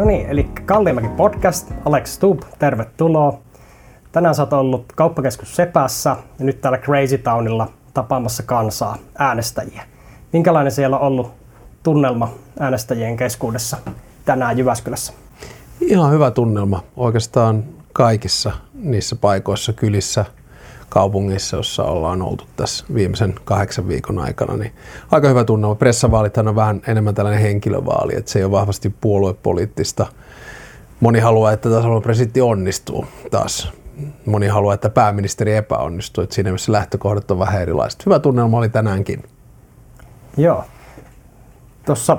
No niin, eli Kallimäki podcast, Alex Stub, tervetuloa. Tänään sä oot ollut kauppakeskus Sepässä ja nyt täällä Crazy Townilla tapaamassa kansaa, äänestäjiä. Minkälainen siellä on ollut tunnelma äänestäjien keskuudessa tänään Jyväskylässä? Ihan hyvä tunnelma oikeastaan kaikissa niissä paikoissa, kylissä, kaupungissa, jossa ollaan oltu tässä viimeisen kahdeksan viikon aikana, niin aika hyvä tunnelma. Pressavaalithan on vähän enemmän tällainen henkilövaali, että se ei ole vahvasti puoluepoliittista. Moni haluaa, että tasavallan presidentti onnistuu taas. Moni haluaa, että pääministeri epäonnistuu, että siinä missä lähtökohdat on vähän erilaiset. Hyvä tunnelma oli tänäänkin. Joo. Tuossa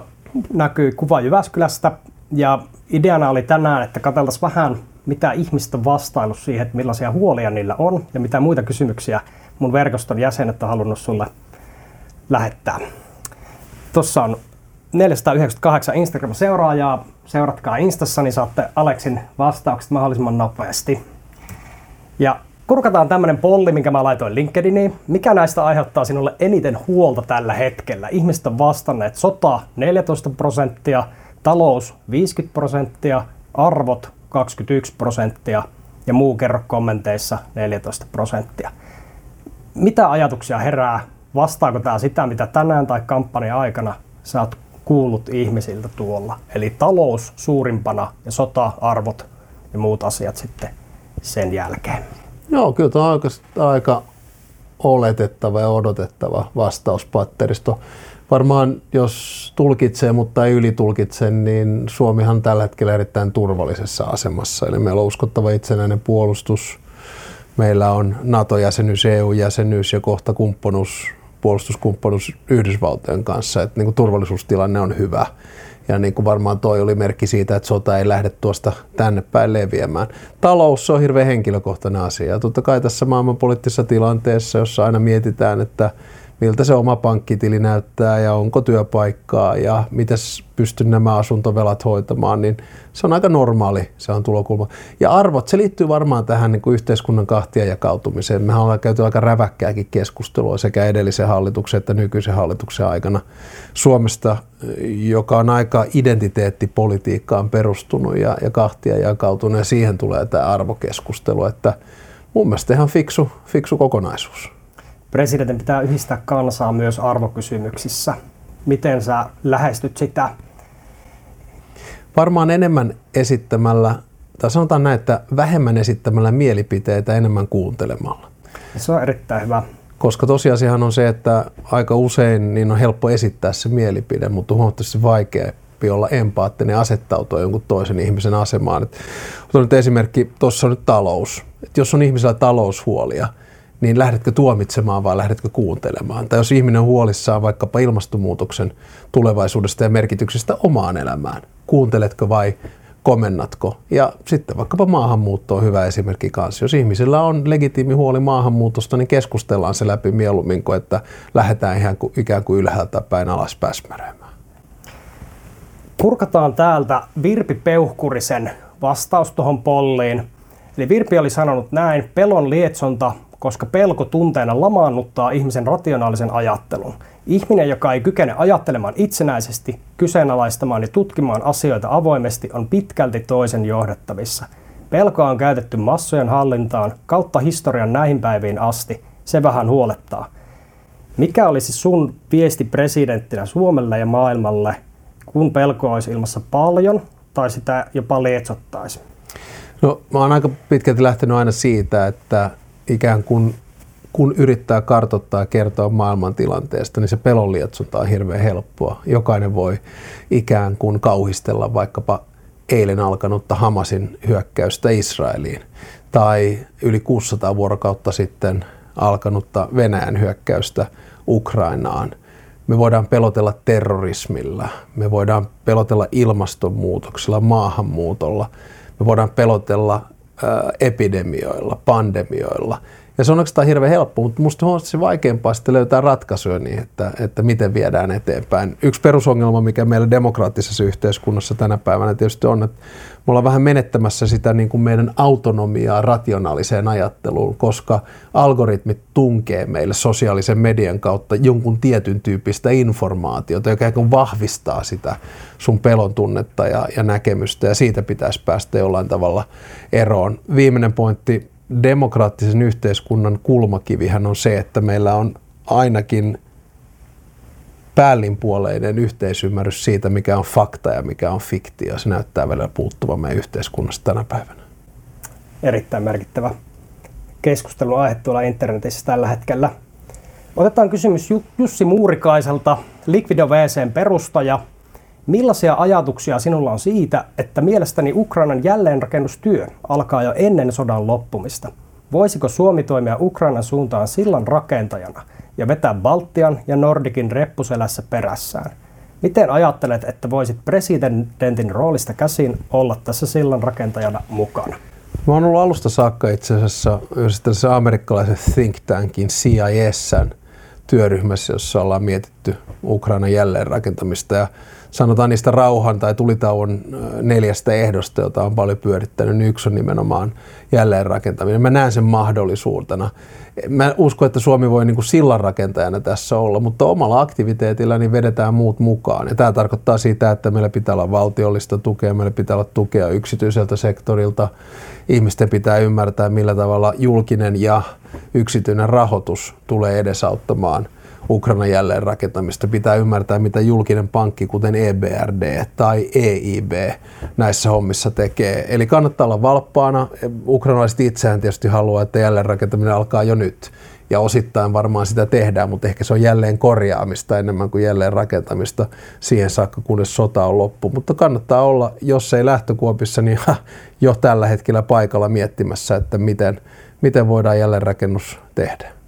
näkyy kuva Jyväskylästä ja ideana oli tänään, että katseltaisiin vähän, mitä ihmiset on vastailut siihen, että millaisia huolia niillä on ja mitä muita kysymyksiä mun verkoston jäsenet on halunnut sulle lähettää. Tuossa on 498 Instagram-seuraajaa. Seuratkaa Instassa, niin saatte Aleksin vastaukset mahdollisimman nopeasti. Ja kurkataan tämmöinen polli, minkä mä laitoin LinkedIniin. Mikä näistä aiheuttaa sinulle eniten huolta tällä hetkellä? Ihmiset on vastanneet sota 14 prosenttia, talous 50 prosenttia, arvot 21 prosenttia ja muu kerro kommenteissa 14 prosenttia. Mitä ajatuksia herää? Vastaako tämä sitä, mitä tänään tai kampanjan aikana sä oot kuullut ihmisiltä tuolla? Eli talous suurimpana ja sota-arvot ja muut asiat sitten sen jälkeen. Joo, kyllä tämä on aika, aika oletettava ja odotettava vastauspatteristo varmaan jos tulkitsee, mutta ei ylitulkitse, niin Suomihan tällä hetkellä erittäin turvallisessa asemassa. Eli meillä on uskottava itsenäinen puolustus, meillä on NATO-jäsenyys, EU-jäsenyys ja kohta kumppanuus, puolustuskumppanuus Yhdysvaltojen kanssa. Että niin kuin turvallisuustilanne on hyvä. Ja niin kuin varmaan toi oli merkki siitä, että sota ei lähde tuosta tänne päin leviämään. Talous on hirveän henkilökohtainen asia. Ja totta kai tässä maailmanpoliittisessa tilanteessa, jossa aina mietitään, että miltä se oma pankkitili näyttää ja onko työpaikkaa ja miten pystyn nämä asuntovelat hoitamaan, niin se on aika normaali, se on tulokulma. Ja arvot, se liittyy varmaan tähän niin kuin yhteiskunnan kahtia jakautumiseen. Mehän ollaan käyty aika räväkkääkin keskustelua sekä edellisen hallituksen että nykyisen hallituksen aikana Suomesta, joka on aika identiteettipolitiikkaan perustunut ja, ja kahtia jakautunut ja siihen tulee tämä arvokeskustelu, että mun mielestä ihan fiksu, fiksu kokonaisuus presidentin pitää yhdistää kansaa myös arvokysymyksissä. Miten sä lähestyt sitä? Varmaan enemmän esittämällä, tai sanotaan näin, että vähemmän esittämällä mielipiteitä enemmän kuuntelemalla. Se on erittäin hyvä. Koska tosiasiahan on se, että aika usein niin on helppo esittää se mielipide, mutta huomattavasti vaikeampi olla empaattinen asettautua jonkun toisen ihmisen asemaan. Et, nyt esimerkki, tuossa on nyt talous. Et jos on ihmisellä taloushuolia, niin lähdetkö tuomitsemaan vai lähdetkö kuuntelemaan? Tai jos ihminen on huolissaan vaikkapa ilmastonmuutoksen tulevaisuudesta ja merkityksestä omaan elämään, kuunteletko vai komennatko? Ja sitten vaikkapa maahanmuutto on hyvä esimerkki kanssa. Jos ihmisillä on legitiimi huoli maahanmuutosta, niin keskustellaan se läpi mieluummin kuin, että lähdetään ihan kuin, ikään kuin ylhäältä päin alas päsmäröimään. Purkataan täältä Virpi Peuhkurisen vastaus tuohon polliin. Eli Virpi oli sanonut näin, pelon lietsonta koska pelko tunteena lamaannuttaa ihmisen rationaalisen ajattelun. Ihminen, joka ei kykene ajattelemaan itsenäisesti, kyseenalaistamaan ja tutkimaan asioita avoimesti, on pitkälti toisen johdettavissa. Pelkoa on käytetty massojen hallintaan kautta historian näihin päiviin asti. Se vähän huolettaa. Mikä olisi sun viesti presidenttinä Suomelle ja maailmalle, kun pelkoa olisi ilmassa paljon tai sitä jopa lietsottaisi? No, mä oon aika pitkälti lähtenyt aina siitä, että ikään kuin kun yrittää kartottaa ja kertoa maailmantilanteesta, niin se pelon on hirveän helppoa. Jokainen voi ikään kuin kauhistella vaikkapa eilen alkanutta Hamasin hyökkäystä Israeliin tai yli 600 vuorokautta sitten alkanutta Venäjän hyökkäystä Ukrainaan. Me voidaan pelotella terrorismilla, me voidaan pelotella ilmastonmuutoksella, maahanmuutolla, me voidaan pelotella epidemioilla, pandemioilla. Ja se on oikeastaan hirveän helppo, mutta musta on se vaikeampaa sitten löytää ratkaisuja niin, että, että miten viedään eteenpäin. Yksi perusongelma, mikä meillä demokraattisessa yhteiskunnassa tänä päivänä tietysti on, että me ollaan vähän menettämässä sitä niin kuin meidän autonomiaa rationaaliseen ajatteluun, koska algoritmit tunkee meille sosiaalisen median kautta jonkun tietyn tyyppistä informaatiota, joka ikään vahvistaa sitä sun pelon tunnetta ja, ja näkemystä, ja siitä pitäisi päästä jollain tavalla eroon. Viimeinen pointti, demokraattisen yhteiskunnan kulmakivihän on se, että meillä on ainakin päällinpuoleinen yhteisymmärrys siitä, mikä on fakta ja mikä on fiktio. Se näyttää vielä puuttuvan meidän yhteiskunnasta tänä päivänä. Erittäin merkittävä keskustelun aihe tuolla internetissä tällä hetkellä. Otetaan kysymys Jussi Muurikaiselta, Liquido VCn perustaja. Millaisia ajatuksia sinulla on siitä, että mielestäni Ukrainan jälleenrakennustyö alkaa jo ennen sodan loppumista? Voisiko Suomi toimia Ukrainan suuntaan sillan rakentajana – ja vetää Baltian ja Nordikin reppuselässä perässään. Miten ajattelet, että voisit presidentin roolista käsin olla tässä sillan rakentajana mukana? Mä oon ollut alusta saakka itse asiassa yhdessä amerikkalaisen think tankin CISn työryhmässä, jossa ollaan mietitty Ukrainan jälleenrakentamista ja sanotaan niistä rauhan tai tulitauon neljästä ehdosta, jota on paljon pyörittänyt, niin yksi on nimenomaan jälleenrakentaminen. Mä näen sen mahdollisuutena. Mä uskon, että Suomi voi niin kuin sillanrakentajana tässä olla, mutta omalla aktiviteetilla niin vedetään muut mukaan. Ja tämä tarkoittaa sitä, että meillä pitää olla valtiollista tukea, meillä pitää olla tukea yksityiseltä sektorilta. Ihmisten pitää ymmärtää, millä tavalla julkinen ja yksityinen rahoitus tulee edesauttamaan – Ukrainan jälleenrakentamista. Pitää ymmärtää, mitä julkinen pankki, kuten EBRD tai EIB näissä hommissa tekee. Eli kannattaa olla valppaana. Ukrainalaiset itseään tietysti haluaa, että jälleenrakentaminen alkaa jo nyt. Ja osittain varmaan sitä tehdään, mutta ehkä se on jälleen korjaamista enemmän kuin jälleen rakentamista siihen saakka, kunnes sota on loppu. Mutta kannattaa olla, jos ei lähtökuopissa, niin jo tällä hetkellä paikalla miettimässä, että miten, miten voidaan jälleenrakennus tehdä.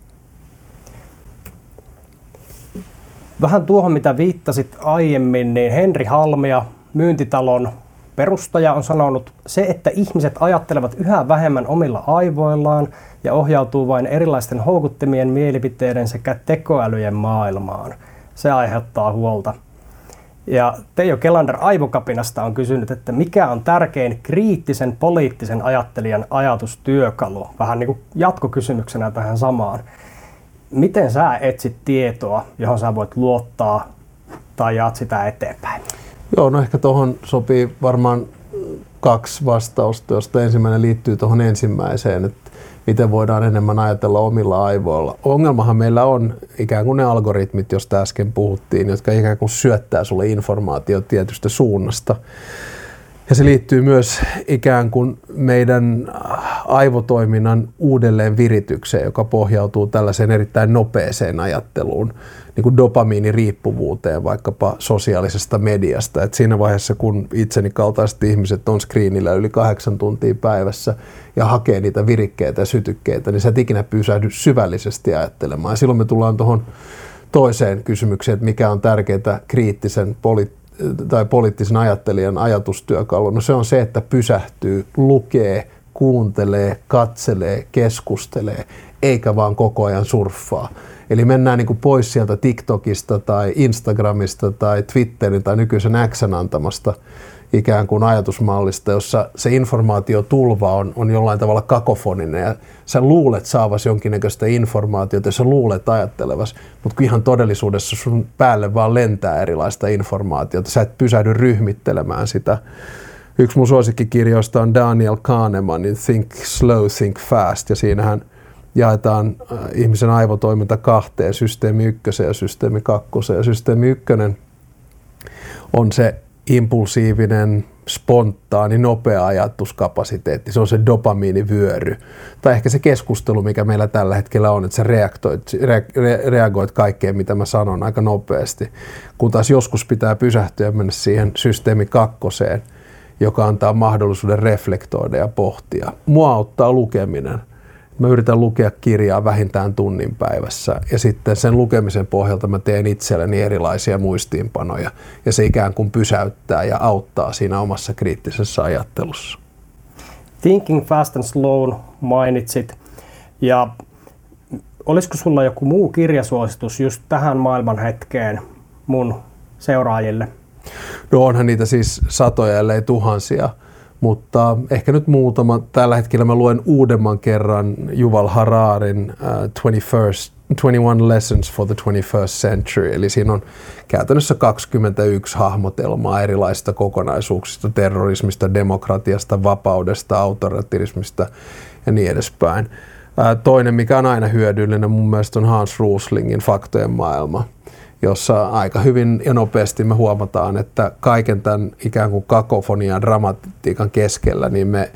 Vähän tuohon, mitä viittasit aiemmin, niin Henri Halmia, myyntitalon perustaja, on sanonut, se, että ihmiset ajattelevat yhä vähemmän omilla aivoillaan ja ohjautuu vain erilaisten houkuttimien mielipiteiden sekä tekoälyjen maailmaan. Se aiheuttaa huolta. Ja Teijo Kelander Aivokapinasta on kysynyt, että mikä on tärkein kriittisen poliittisen ajattelijan ajatustyökalu? Vähän niin kuin jatkokysymyksenä tähän samaan miten sä etsit tietoa, johon sä voit luottaa tai jaat sitä eteenpäin? Joo, no ehkä tuohon sopii varmaan kaksi vastausta, josta ensimmäinen liittyy tuohon ensimmäiseen, että miten voidaan enemmän ajatella omilla aivoilla. Ongelmahan meillä on ikään kuin ne algoritmit, joista äsken puhuttiin, jotka ikään kuin syöttää sulle informaatio tietystä suunnasta. Ja se liittyy myös ikään kuin meidän aivotoiminnan uudelleen viritykseen, joka pohjautuu tällaiseen erittäin nopeeseen ajatteluun, niin kuin dopamiiniriippuvuuteen vaikkapa sosiaalisesta mediasta. Et siinä vaiheessa, kun itseni kaltaiset ihmiset on screenillä yli kahdeksan tuntia päivässä ja hakee niitä virikkeitä ja sytykkeitä, niin sä et ikinä pysähdy syvällisesti ajattelemaan. Ja silloin me tullaan tuohon toiseen kysymykseen, että mikä on tärkeää kriittisen poliittisen tai poliittisen ajattelijan ajatustyökalu, no se on se, että pysähtyy, lukee, kuuntelee, katselee, keskustelee, eikä vaan koko ajan surffaa. Eli mennään niin kuin pois sieltä TikTokista tai Instagramista tai Twitterin tai nykyisen Xn antamasta ikään kuin ajatusmallista, jossa se informaatiotulva on, on jollain tavalla kakofoninen ja sä luulet saavasi jonkinnäköistä informaatiota ja sä luulet ajattelevas, mutta ihan todellisuudessa sun päälle vaan lentää erilaista informaatiota. Sä et pysähdy ryhmittelemään sitä. Yksi mun suosikkikirjoista on Daniel Kahnemanin Think Slow, Think Fast ja siinähän jaetaan äh, ihmisen aivotoiminta kahteen, systeemi ykköseen ja systeemi kakkoseen. Ja systeemi ykkönen on se impulsiivinen, spontaani, nopea ajatuskapasiteetti. Se on se dopamiinivyöry. Tai ehkä se keskustelu, mikä meillä tällä hetkellä on, että sä reagoit, re, re, reagoit kaikkeen, mitä mä sanon aika nopeasti. Kun taas joskus pitää pysähtyä ja mennä siihen systeemi kakkoseen, joka antaa mahdollisuuden reflektoida ja pohtia. Mua auttaa lukeminen – Mä yritän lukea kirjaa vähintään tunnin päivässä ja sitten sen lukemisen pohjalta mä teen itselleni erilaisia muistiinpanoja ja se ikään kuin pysäyttää ja auttaa siinä omassa kriittisessä ajattelussa. Thinking Fast and Slow mainitsit ja olisiko sulla joku muu kirjasuositus just tähän maailman hetkeen mun seuraajille? No onhan niitä siis satoja, ellei tuhansia, mutta ehkä nyt muutama. Tällä hetkellä mä luen uudemman kerran Juval Hararin uh, 21st 21 Lessons for the 21st Century, eli siinä on käytännössä 21 hahmotelmaa erilaisista kokonaisuuksista, terrorismista, demokratiasta, vapaudesta, autoritarismista ja niin edespäin. Toinen, mikä on aina hyödyllinen mun mielestä on Hans Ruslingin Faktojen maailma, jossa aika hyvin ja nopeasti me huomataan, että kaiken tämän ikään kuin kakofonian dramatiikan keskellä, niin me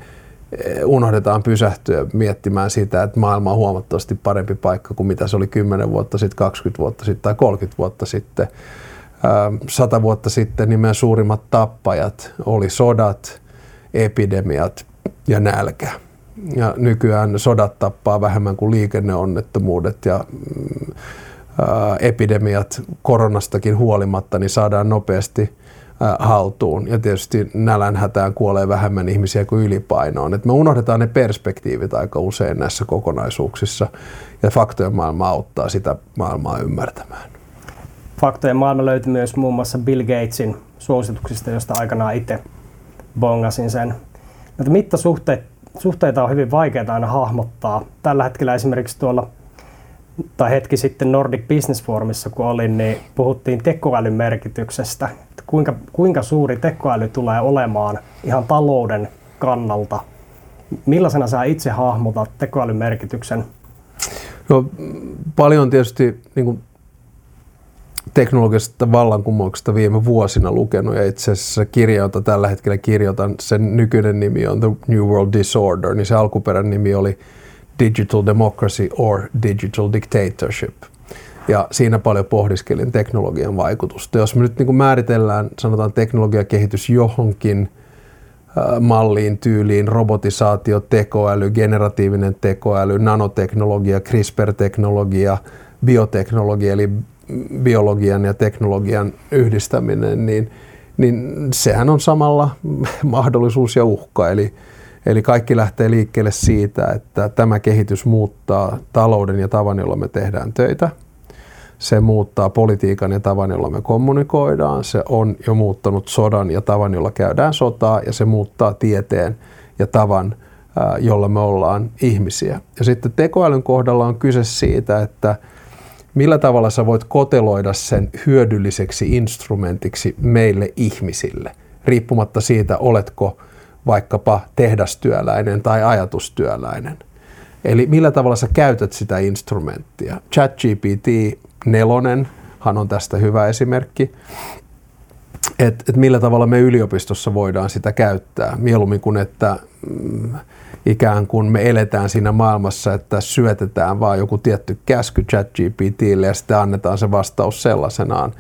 Eh, unohdetaan pysähtyä miettimään sitä, että maailma on huomattavasti parempi paikka kuin mitä se oli 10 vuotta sitten, 20 vuotta sitten tai 30 vuotta sitten. Sata vuotta sitten niin meidän suurimmat tappajat oli sodat, epidemiat ja nälkä. Ja nykyään sodat tappaa vähemmän kuin liikenneonnettomuudet ja mm, epidemiat koronastakin huolimatta, niin saadaan nopeasti – haltuun. Ja tietysti nälänhätään kuolee vähemmän ihmisiä kuin ylipainoon. Et me unohdetaan ne perspektiivit aika usein näissä kokonaisuuksissa. Ja faktojen maailma auttaa sitä maailmaa ymmärtämään. Faktojen maailma löytyy myös muun muassa Bill Gatesin suosituksista, josta aikanaan itse bongasin sen. Näitä mittasuhteita on hyvin vaikeaa aina hahmottaa. Tällä hetkellä esimerkiksi tuolla tai hetki sitten Nordic Business Forumissa, kun olin, niin puhuttiin tekoälyn merkityksestä. Että kuinka, kuinka suuri tekoäly tulee olemaan ihan talouden kannalta? Millaisena sä itse hahmotat tekoälyn merkityksen? No, paljon tietysti niin kuin teknologisesta vallankumouksesta viime vuosina lukenut ja itse asiassa kirja, jota tällä hetkellä kirjoitan, sen nykyinen nimi on The New World Disorder, niin se alkuperäinen nimi oli Digital Democracy or Digital Dictatorship. Ja siinä paljon pohdiskelin teknologian vaikutusta. Jos me nyt niin määritellään, sanotaan teknologiakehitys johonkin malliin, tyyliin, robotisaatio, tekoäly, generatiivinen tekoäly, nanoteknologia, CRISPR-teknologia, bioteknologia, eli biologian ja teknologian yhdistäminen, niin, niin sehän on samalla mahdollisuus ja uhka. Eli Eli kaikki lähtee liikkeelle siitä, että tämä kehitys muuttaa talouden ja tavan, jolla me tehdään töitä. Se muuttaa politiikan ja tavan, jolla me kommunikoidaan. Se on jo muuttanut sodan ja tavan, jolla käydään sotaa. Ja se muuttaa tieteen ja tavan, jolla me ollaan ihmisiä. Ja sitten tekoälyn kohdalla on kyse siitä, että millä tavalla sä voit koteloida sen hyödylliseksi instrumentiksi meille ihmisille, riippumatta siitä, oletko – vaikkapa tehdastyöläinen tai ajatustyöläinen. Eli millä tavalla sä käytät sitä instrumenttia. ChatGPT 4 hän on tästä hyvä esimerkki. Että et millä tavalla me yliopistossa voidaan sitä käyttää, mieluummin kuin että mm, ikään kuin me eletään siinä maailmassa, että syötetään vaan joku tietty käsky ChatGPTille ja sitten annetaan se vastaus sellaisenaan.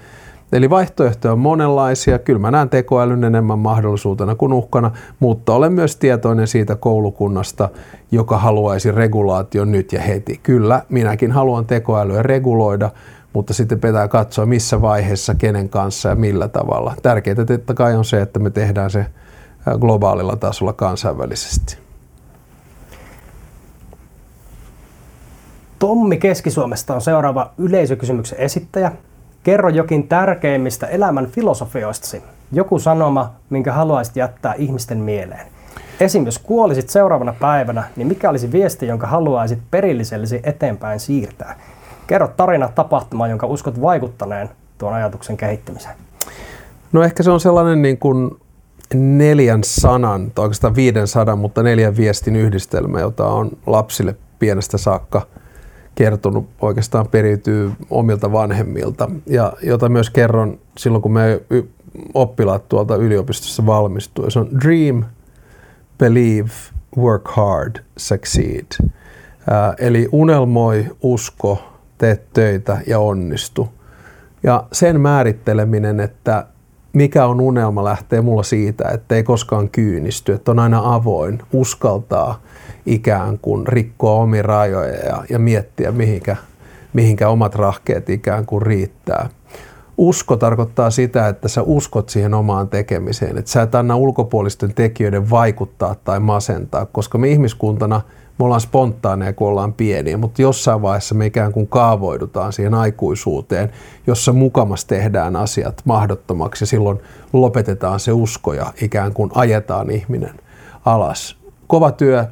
Eli vaihtoehtoja on monenlaisia. Kyllä mä näen tekoälyn enemmän mahdollisuutena kuin uhkana, mutta olen myös tietoinen siitä koulukunnasta, joka haluaisi regulaation nyt ja heti. Kyllä, minäkin haluan tekoälyä reguloida, mutta sitten pitää katsoa missä vaiheessa, kenen kanssa ja millä tavalla. Tärkeintä totta kai on se, että me tehdään se globaalilla tasolla kansainvälisesti. Tommi Keski-Suomesta on seuraava yleisökysymyksen esittäjä. Kerro jokin tärkeimmistä elämän filosofioistasi. Joku sanoma, minkä haluaisit jättää ihmisten mieleen. Esim. jos kuolisit seuraavana päivänä, niin mikä olisi viesti, jonka haluaisit perillisellesi eteenpäin siirtää? Kerro tarina tapahtuma, jonka uskot vaikuttaneen tuon ajatuksen kehittämiseen. No ehkä se on sellainen niin kuin neljän sanan, tai oikeastaan viiden sadan, mutta neljän viestin yhdistelmä, jota on lapsille pienestä saakka – kertonut oikeastaan periytyy omilta vanhemmilta ja jota myös kerron silloin, kun me oppilaat tuolta yliopistossa valmistuu. Se on Dream, Believe, Work Hard, Succeed. Ää, eli unelmoi, usko, tee töitä ja onnistu. Ja sen määritteleminen, että mikä on unelma, lähtee mulla siitä, että ei koskaan kyynisty, että on aina avoin, uskaltaa ikään kuin rikkoa omia rajoja ja, ja miettiä, mihinkä, mihinkä omat rahkeet ikään kuin riittää. Usko tarkoittaa sitä, että sä uskot siihen omaan tekemiseen, että sä et anna ulkopuolisten tekijöiden vaikuttaa tai masentaa, koska me ihmiskuntana me ollaan spontaaneja, kun ollaan pieniä, mutta jossain vaiheessa me ikään kuin kaavoidutaan siihen aikuisuuteen, jossa mukamas tehdään asiat mahdottomaksi ja silloin lopetetaan se usko ja ikään kuin ajetaan ihminen alas. Kova työ,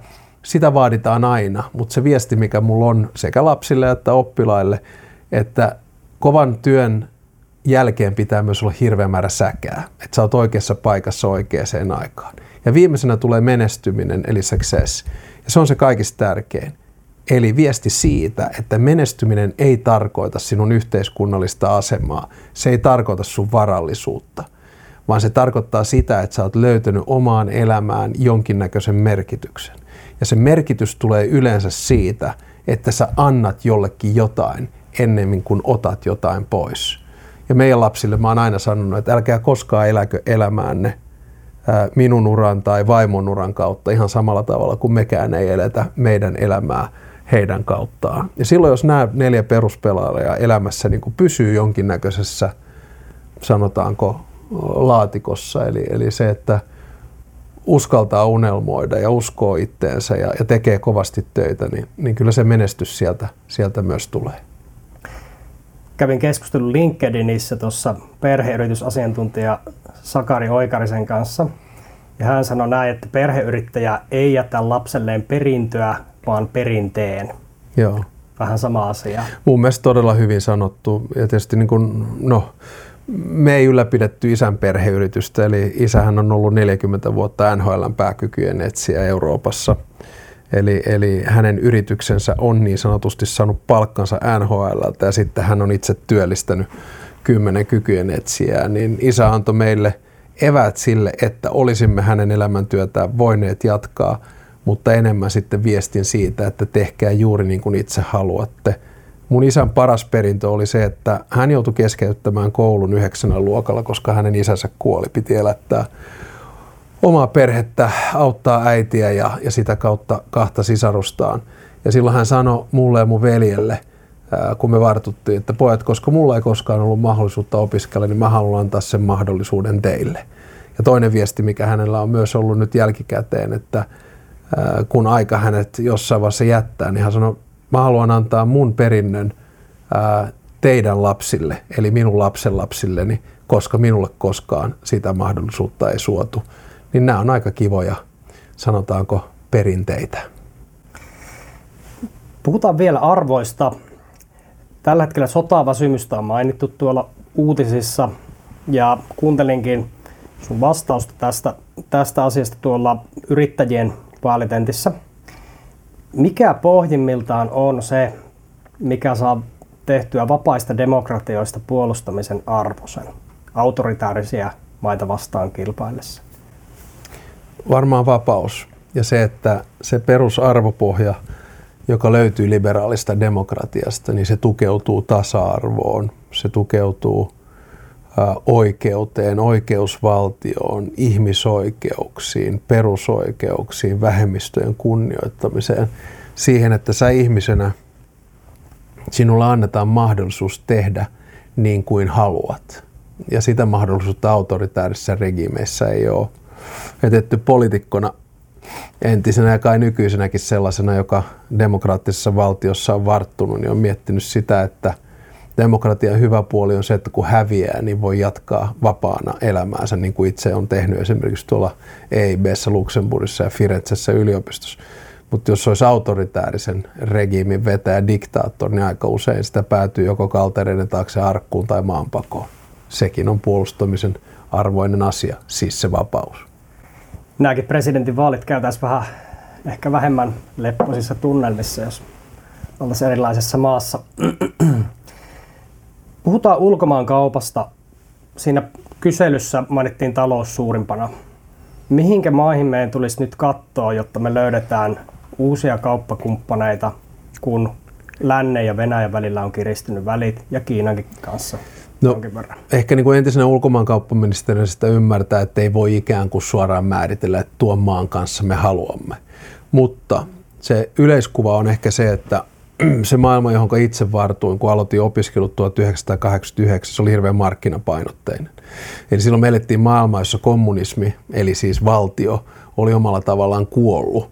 sitä vaaditaan aina, mutta se viesti, mikä mulla on sekä lapsille että oppilaille, että kovan työn jälkeen pitää myös olla hirveä määrä säkää, että sä oot oikeassa paikassa oikeaan aikaan. Ja viimeisenä tulee menestyminen, eli success. Ja se on se kaikista tärkein. Eli viesti siitä, että menestyminen ei tarkoita sinun yhteiskunnallista asemaa, se ei tarkoita sun varallisuutta, vaan se tarkoittaa sitä, että sä oot löytänyt omaan elämään jonkinnäköisen merkityksen. Ja se merkitys tulee yleensä siitä, että sä annat jollekin jotain ennemmin kuin otat jotain pois. Ja meidän lapsille mä oon aina sanonut, että älkää koskaan eläkö elämäänne minun uran tai vaimon uran kautta ihan samalla tavalla kuin mekään ei eletä meidän elämää heidän kauttaan. Ja silloin jos nämä neljä peruspelaajaa elämässä niin kuin pysyy jonkinnäköisessä, sanotaanko, laatikossa, eli, eli se, että uskaltaa unelmoida ja uskoo itteensä ja, ja tekee kovasti töitä, niin, niin kyllä se menestys sieltä, sieltä myös tulee kävin keskustelun LinkedInissä tuossa perheyritysasiantuntija Sakari Oikarisen kanssa. Ja hän sanoi näin, että perheyrittäjä ei jätä lapselleen perintöä, vaan perinteen. Joo. Vähän sama asia. Mun mielestä todella hyvin sanottu. Ja tietysti niin kuin, no, me ei ylläpidetty isän perheyritystä, eli isähän on ollut 40 vuotta NHLn pääkykyjen etsiä Euroopassa – Eli, eli hänen yrityksensä on niin sanotusti saanut palkkansa NHL ja sitten hän on itse työllistänyt kymmenen kykyjen etsijää, niin isä antoi meille eväät sille, että olisimme hänen elämäntyötään voineet jatkaa, mutta enemmän sitten viestin siitä, että tehkää juuri niin kuin itse haluatte. Mun isän paras perintö oli se, että hän joutui keskeyttämään koulun yhdeksännellä luokalla, koska hänen isänsä kuoli, piti elättää omaa perhettä, auttaa äitiä ja, ja sitä kautta kahta sisarustaan. Ja silloin hän sanoi mulle ja mun veljelle, kun me vartuttiin, että pojat, koska mulla ei koskaan ollut mahdollisuutta opiskella, niin mä haluan antaa sen mahdollisuuden teille. Ja toinen viesti, mikä hänellä on myös ollut nyt jälkikäteen, että kun aika hänet jossain vaiheessa jättää, niin hän sanoi, mä haluan antaa mun perinnön ää, teidän lapsille, eli minun lapsen lapsilleni, koska minulle koskaan sitä mahdollisuutta ei suotu niin nämä on aika kivoja, sanotaanko, perinteitä. Puhutaan vielä arvoista. Tällä hetkellä sotaväsymystä on mainittu tuolla uutisissa ja kuuntelinkin sun vastausta tästä, tästä asiasta tuolla yrittäjien vaalitentissä. Mikä pohjimmiltaan on se, mikä saa tehtyä vapaista demokratioista puolustamisen arvoisen autoritaarisia maita vastaan kilpaillessa? Varmaan vapaus ja se, että se perusarvopohja, joka löytyy liberaalista demokratiasta, niin se tukeutuu tasa-arvoon, se tukeutuu oikeuteen, oikeusvaltioon, ihmisoikeuksiin, perusoikeuksiin, vähemmistöjen kunnioittamiseen, siihen, että sä ihmisenä, sinulla annetaan mahdollisuus tehdä niin kuin haluat. Ja sitä mahdollisuutta autoritaarisissa regiimeissä ei ole etetty poliitikkona entisenä ja kai nykyisenäkin sellaisena, joka demokraattisessa valtiossa on varttunut, niin on miettinyt sitä, että demokratian hyvä puoli on se, että kun häviää, niin voi jatkaa vapaana elämäänsä, niin kuin itse on tehnyt esimerkiksi tuolla EIBssä, Luxemburgissa ja Firenzessä yliopistossa. Mutta jos olisi autoritäärisen regiimin vetäjä diktaattori, niin aika usein sitä päätyy joko kaltereiden taakse arkkuun tai maanpakoon. Sekin on puolustamisen arvoinen asia, siis se vapaus nämäkin presidentinvaalit käytäisiin vähän ehkä vähemmän lepposissa tunnelmissa, jos oltaisiin erilaisessa maassa. Puhutaan ulkomaan kaupasta. Siinä kyselyssä mainittiin talous suurimpana. Mihinkä maihin meidän tulisi nyt katsoa, jotta me löydetään uusia kauppakumppaneita, kun lännen ja Venäjän välillä on kiristynyt välit ja Kiinankin kanssa? No, ehkä niin kuin entisenä ulkomaankauppaministerinä sitä ymmärtää, että ei voi ikään kuin suoraan määritellä, että tuon maan kanssa me haluamme. Mutta se yleiskuva on ehkä se, että se maailma, johon itse vartuin, kun aloitin opiskelut 1989, se oli hirveän markkinapainotteinen. Eli silloin me elettiin maailmaa, jossa kommunismi, eli siis valtio, oli omalla tavallaan kuollut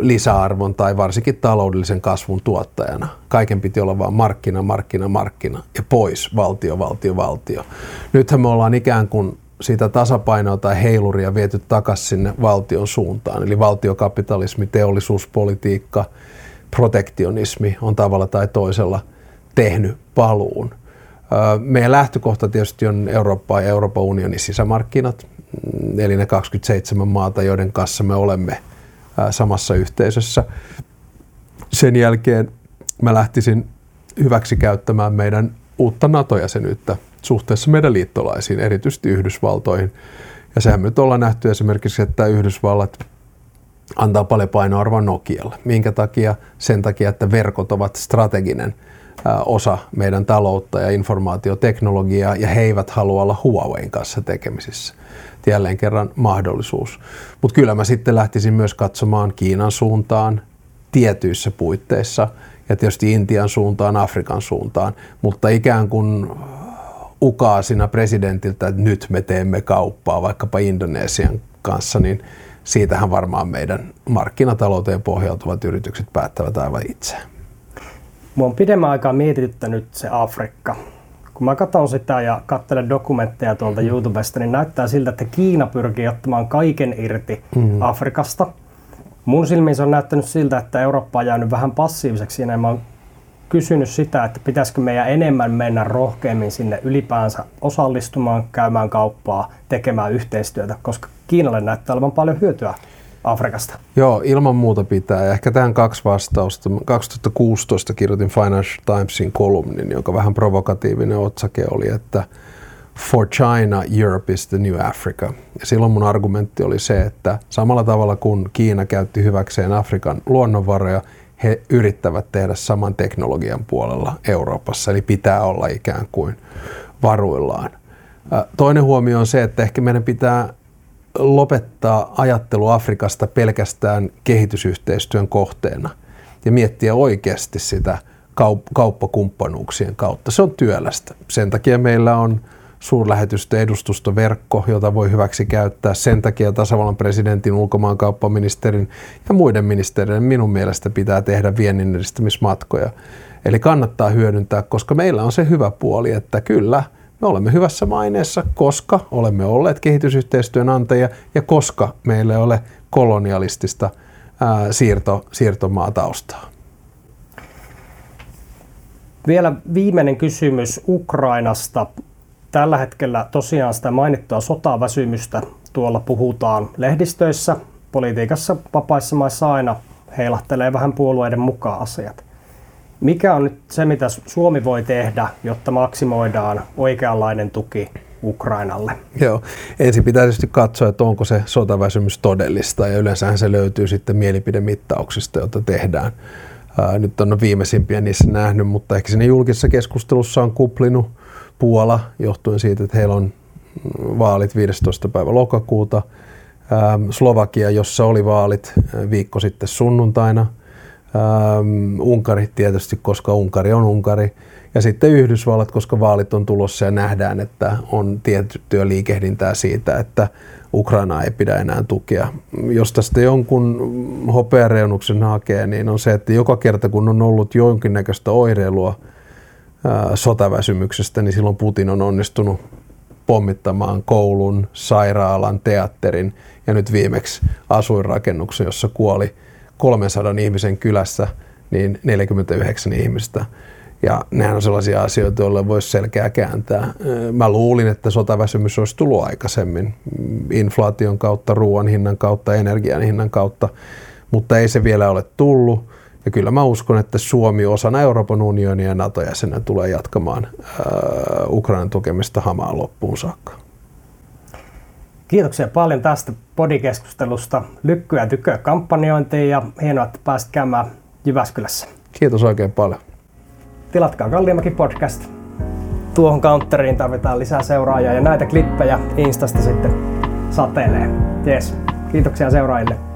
lisäarvon tai varsinkin taloudellisen kasvun tuottajana. Kaiken piti olla vain markkina, markkina, markkina ja pois valtio, valtio, valtio. Nythän me ollaan ikään kuin sitä tasapainoa tai heiluria viety takaisin sinne valtion suuntaan. Eli valtiokapitalismi, teollisuuspolitiikka, protektionismi on tavalla tai toisella tehnyt paluun. Meidän lähtökohta tietysti on Eurooppa ja Euroopan unionin sisämarkkinat, mm, eli ne 27 maata, joiden kanssa me olemme samassa yhteisössä. Sen jälkeen mä lähtisin hyväksi käyttämään meidän uutta NATO-jäsenyyttä suhteessa meidän liittolaisiin, erityisesti Yhdysvaltoihin. Ja sehän nyt ollaan nähty esimerkiksi, että Yhdysvallat antaa paljon painoarvoa Nokialle. Minkä takia? Sen takia, että verkot ovat strateginen osa meidän taloutta ja informaatioteknologiaa, ja he eivät halua olla Huawein kanssa tekemisissä. Jälleen kerran mahdollisuus. Mutta kyllä mä sitten lähtisin myös katsomaan Kiinan suuntaan tietyissä puitteissa, ja tietysti Intian suuntaan, Afrikan suuntaan, mutta ikään kuin ukaasina presidentiltä, että nyt me teemme kauppaa vaikkapa Indonesian kanssa, niin siitähän varmaan meidän markkinatalouteen pohjautuvat yritykset päättävät aivan itse. Mua on pidemmän aikaa mietityttänyt se Afrikka. Kun mä katson sitä ja katselen dokumentteja tuolta mm. YouTubesta, niin näyttää siltä, että Kiina pyrkii ottamaan kaiken irti mm. Afrikasta. Mun silmiin se on näyttänyt siltä, että Eurooppa on jäänyt vähän passiiviseksi siinä. Mä oon kysynyt sitä, että pitäisikö meidän enemmän mennä rohkeammin sinne ylipäänsä osallistumaan, käymään kauppaa, tekemään yhteistyötä, koska Kiinalle näyttää olevan paljon hyötyä Afrikasta. Joo, ilman muuta pitää. Ja ehkä tähän kaksi vastausta. 2016 kirjoitin Financial Timesin kolumnin, joka vähän provokatiivinen otsake oli, että For China, Europe is the new Africa. Ja silloin mun argumentti oli se, että samalla tavalla kuin Kiina käytti hyväkseen Afrikan luonnonvaroja, he yrittävät tehdä saman teknologian puolella Euroopassa, eli pitää olla ikään kuin varuillaan. Toinen huomio on se, että ehkä meidän pitää lopettaa ajattelu Afrikasta pelkästään kehitysyhteistyön kohteena ja miettiä oikeasti sitä kauppakumppanuuksien kautta. Se on työlästä. Sen takia meillä on suurlähetystä edustustoverkko, jota voi hyväksi käyttää. Sen takia tasavallan presidentin, ulkomaankauppaministerin ja muiden ministeriöiden minun mielestä pitää tehdä viennin edistämismatkoja. Eli kannattaa hyödyntää, koska meillä on se hyvä puoli, että kyllä – me olemme hyvässä maineessa, koska olemme olleet kehitysyhteistyön antajia ja koska meillä ei ole kolonialistista ää, siirto, siirtomaataustaa. Vielä viimeinen kysymys Ukrainasta. Tällä hetkellä tosiaan sitä mainittua sotaväsymystä tuolla puhutaan lehdistöissä, politiikassa vapaissa maissa aina heilahtelee vähän puolueiden mukaan asiat. Mikä on nyt se, mitä Suomi voi tehdä, jotta maksimoidaan oikeanlainen tuki Ukrainalle? Joo, ensin pitää tietysti katsoa, että onko se sotaväsymys todellista ja yleensähän se löytyy sitten mielipidemittauksista, joita tehdään. Ää, nyt on viimeisimpiä niissä nähnyt, mutta ehkä sinne julkisessa keskustelussa on kuplinut Puola johtuen siitä, että heillä on vaalit 15. päivä lokakuuta. Ää, Slovakia, jossa oli vaalit viikko sitten sunnuntaina – Ähm, Unkari tietysti, koska Unkari on Unkari. Ja sitten Yhdysvallat, koska vaalit on tulossa ja nähdään, että on tiettyä liikehdintää siitä, että Ukrainaa ei pidä enää tukea. Jos tästä jonkun hopeareunuksen hakee, niin on se, että joka kerta kun on ollut jonkinnäköistä oireilua ää, sotaväsymyksestä, niin silloin Putin on onnistunut pommittamaan koulun, sairaalan, teatterin ja nyt viimeksi asuinrakennuksen, jossa kuoli 300 ihmisen kylässä niin 49 ihmistä. Ja nehän on sellaisia asioita, joille voisi selkeää kääntää. Mä luulin, että sotaväsymys olisi tullut aikaisemmin inflaation kautta, ruoan hinnan kautta, energian hinnan kautta, mutta ei se vielä ole tullut. Ja kyllä mä uskon, että Suomi osana Euroopan unionia ja NATO-jäsenä tulee jatkamaan Ukrainan tukemista hamaan loppuun saakka. Kiitoksia paljon tästä podikeskustelusta. Lykkyä tyköä kampanjointiin ja hienoa, että pääsit käymään Jyväskylässä. Kiitos oikein paljon. Tilatkaa Kalliamäki podcast. Tuohon counteriin tarvitaan lisää seuraajia ja näitä klippejä Instasta sitten satelee. Yes. Kiitoksia seuraajille.